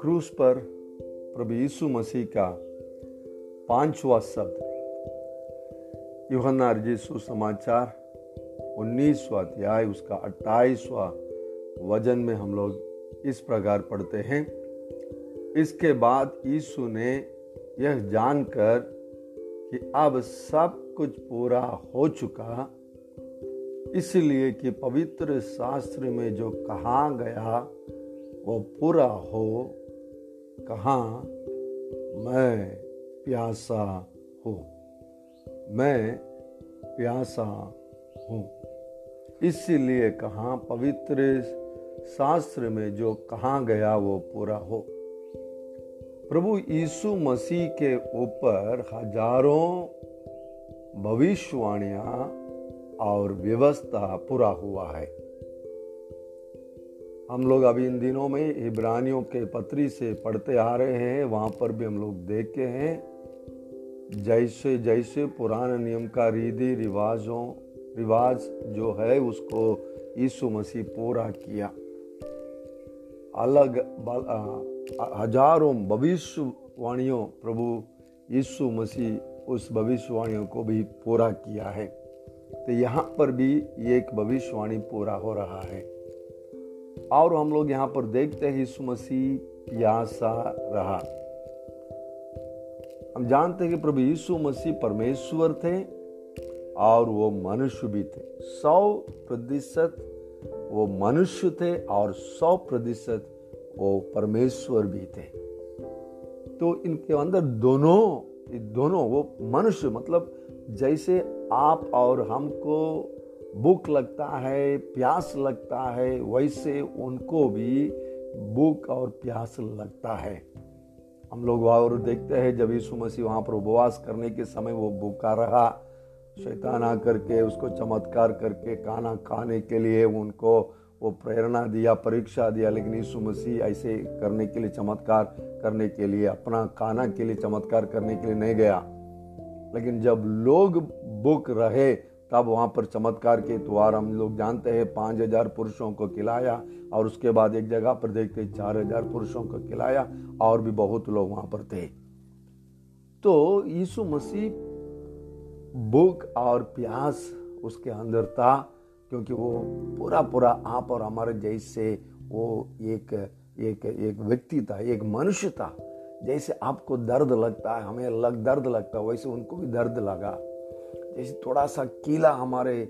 क्रूस पर प्रभु यीशु मसीह का पांचवा शब्द। यूहन्ना रजीसु समाचार, उन्नीसवा अध्याय, उसका अट्ठाईसवा वज़न में हम लोग इस प्रकार पढ़ते हैं। इसके बाद यीशु ने यह जानकर कि अब सब कुछ पूरा हो चुका इसलिए कि पवित्र शास्त्र में जो कहा गया, वो पूरा हो, कहा, मैं प्यासा हूँ। मैं प्यासा हूँ। इसीलिए कहा, पवित्र शास्त्र में जो कहा गया, वो पूरा हो। प्रभु यीशु मसीह के ऊपर हज़ारों भविष्यवाणियाँ और व्यवस्था पूरा हुआ है। हम लोग अभी इन दिनों में इब्रानियों के पत्री से पढ़ते आ रहे हैं, वहाँ पर भी हम लोग देखे हैं। जैसे जैसे पुराने नियम का रीति रिवाजों, रिवाज जो है उसको यीशु मसीह पूरा किया। अलग हज़ारों भविष्यवाणियों प्रभु यीशु मसीह उस भविष्यवाणियों को भी पूरा किया है। तो यहाँ पर भी ये एक भविष्यवाणी पूरा हो रहा है। और हम लोग यहाँ पर देखते हैं यीशु मसीह प्यासा रहा। हम जानते हैं कि प्रभु यीशु मसीह परमेश्वर थे और वो मनुष्य भी थे। सौ प्रतिशत वो मनुष्य थे और सौ प्रतिशत वो परमेश्वर भी थे। तो इनके अंदर दोनों दोनों वो मनुष्य मतलब जैसे आप और हमको भूख लगता है, प्यास लगता है, वैसे उनको भी भूख और प्यास लगता है। हम लोग और देखते हैं जब यीशु मसीह वहाँ पर उपवास करने के समय वो भूखा रहा, शैतान आकर के उसको चमत्कार करके, खाना खाने के लिए उनको वो प्रेरणा दिया, परीक्षा दिया, लेकिन यीशु मसीह ऐसे करने के लिए, चमत्कार करने के लिए, अपना खाना के लिए, चमत्कार करने के लिए नहीं गया। लेकिन जब लोग बुक रहे, तब वहाँ पर चमत्कार के द्वार हम लोग जानते हैं। पाँच हज़ार पुरुषों को खिलाया और उसके बाद एक जगह पर देखते चार हज़ार पुरुषों को खिलाया और भी बहुत लोग वहाँ पर थे। तो यीशु मसीह भूख और प्यास उसके अंदर था, क्योंकि वो पूरा पूरा आप और हमारे जैसे वो एक एक एक व्यक्ति था, एक मनुष्य था। जैसे आपको दर्द लगता है, हमें लग, दर्द लगता है, वैसे उनको भी दर्द लगा। जैसे थोड़ा सा कीला हमारे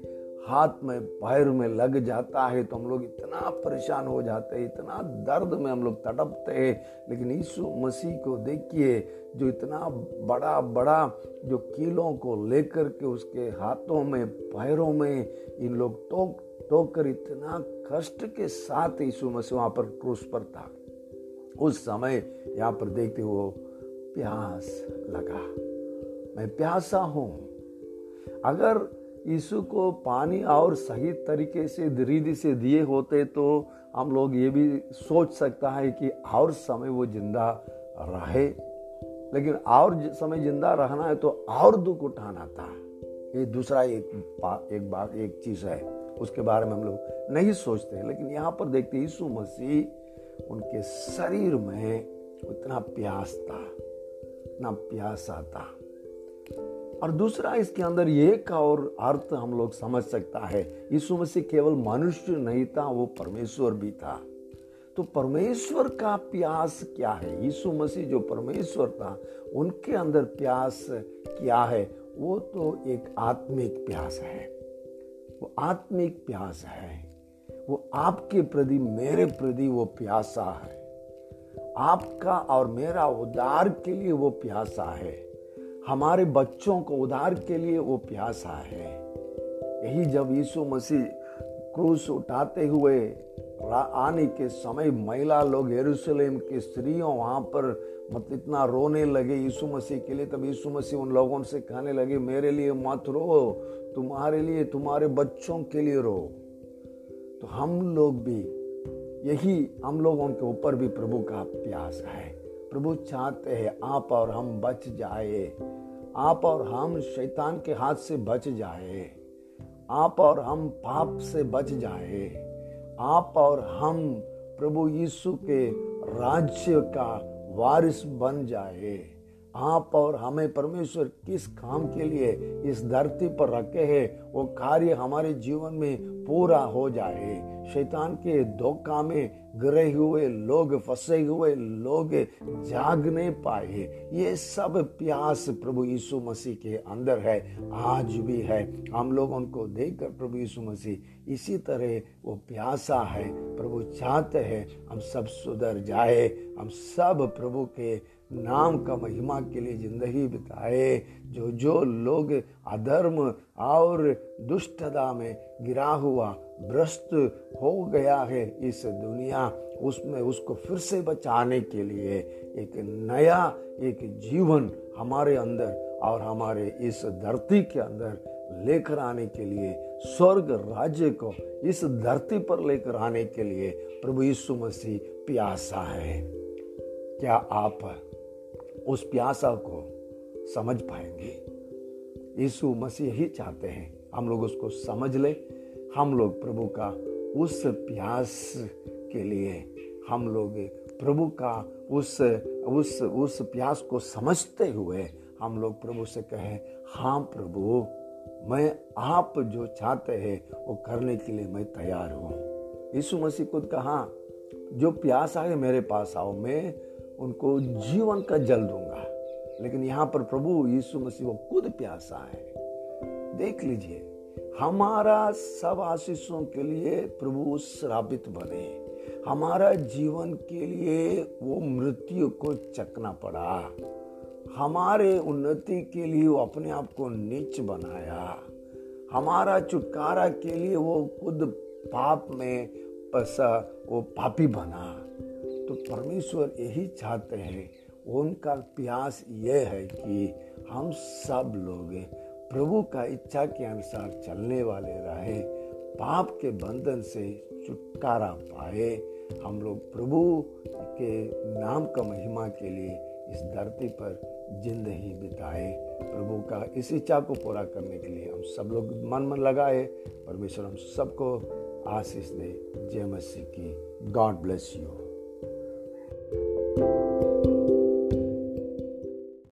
हाथ में, पैर में लग जाता है तो हम लोग इतना परेशान हो जाते हैं, इतना दर्द में हम लोग तड़पते हैं। लेकिन यीशु मसीह को देखिए, जो इतना बड़ा बड़ा, जो कीलों को लेकर के उसके हाथों में, पैरों में इन लोग टोक टोक कर इतना कष्ट के साथ यीशु मसीह वहाँ पर क्रूस पर था। उस समय यहाँ पर देखते वो प्यास लगा। मैं प्यासा हूँ। अगर यीशु को पानी और सही तरीके से रिधि से दिए होते तो हम लोग ये भी सोच सकता है कि और समय वो ज़िंदा रहे। लेकिन और समय ज़िंदा रहना है तो और दुख उठाना था। ये दूसरा एक एक बात एक चीज़ है। उसके बारे में हम लोग नहीं सोचते, लेकिन यहाँ पर देखते यीशु मसीह उनके शरीर में उतना प्यास था इतना प्यासा था और दूसरा, इसके अंदर एक और अर्थ हम लोग समझ सकता है, यीशु मसीह केवल मनुष्य नहीं था, वो परमेश्वर भी था। तो परमेश्वर का प्यास क्या है? यीशु मसीह जो परमेश्वर था, उनके अंदर प्यास क्या है? वो तो एक आत्मिक प्यास है। वो आत्मिक प्यास है। वो आपके प्रति, मेरे प्रति वो प्यासा है। आपका और मेरा उदार के लिए वो प्यासा है। हमारे बच्चों को उदार के लिए वो प्यासा है। यही जब यीशु मसीह क्रूस उठाते हुए आने के समय महिला लोग यरूशलेम के स्त्रियों वहाँ पर मत इतना रोने लगे यीशु मसीह के लिए। तब यीशु मसीह उन लोगों से कहने लगे, मेरे लिए मत रो, तुम्हारे लिए, तुम्हारे बच्चों के लिए रो। तो हम लोग भी, यही हम लोगों के ऊपर भी प्रभु का प्यास है। प्रभु चाहते हैं आप और हम बच जाए। आप और हम शैतान के हाथ से बच जाए। आप और हम पाप से बच जाए। आप और हम प्रभु यीशु के राज्य का वारिस बन जाए। आप और हमें परमेश्वर किस काम के लिए इस धरती पर रखे हैं, वो कार्य हमारे जीवन में पूरा हो जाए। शैतान के धोखा में गिरे हुए, लोग फंसे हुए, लोग जाग नहीं पाए। ये सब प्यास प्रभु यीशु मसीह के अंदर है, आज भी है। हम लोग उनको देखकर प्रभु यीशु मसीह इसी तरह वो प्यासा है, प्रभु चाहते हैं हम सब सुधर जाए, हम सब प्रभु के नाम का महिमा के लिए ज़िंदगी बिताए। जो जो लोग अधर्म और दुष्टता में गिरा हुआ, भ्रष्ट हो गया है इस दुनिया, उसमें उसको फिर से बचाने के लिए एक नया, एक जीवन हमारे अंदर और हमारे इस धरती के अंदर लेकर आने के लिए, स्वर्ग राज्य को इस धरती पर लेकर आने के लिए प्रभु यीशु मसीह प्यासा है। क्या आप उस प्यासा को समझ पाएँगे। यीशु मसीह ही चाहते हैं हम लोग उसको समझ ले। हम लोग प्रभु का उस प्यास के लिए हम लोग प्रभु का उस उस उस प्यास को समझते हुए हम लोग प्रभु से कहें हाँ प्रभु, मैं आप जो चाहते हैं वो करने के लिए मैं तैयार हूँ। यीशु मसीह खुद कहा, जो प्यास आए मेरे पास आओ, मैं उनको जीवन का जल दूँगा। लेकिन यहाँ पर प्रभु यीशु मसीह वो खुद प्यासा है। देख लीजिए, हमारा सब आशीषों के लिए प्रभु श्रापित बने। हमारा जीवन के लिए वो मृत्यु को चकना पड़ा। हमारे उन्नति के लिए वो अपने आप को नीच बनाया। हमारा छुटकारा के लिए वो खुद पाप में पसा वो पापी बना। तो परमेश्वर यही चाहते हैं। उनका प्यास ये है कि हम सब लोग प्रभु का इच्छा के अनुसार चलने वाले रहे, पाप के बंधन से छुटकारा पाए। हम लोग प्रभु के नाम का महिमा के लिए इस धरती पर ज़िंदगी बिताए। प्रभु का इस इच्छा को पूरा करने के लिए हम सब लोग मन मन लगाए। परमेश्वर हम सबको आशीष दे। जय मसीह की। God bless you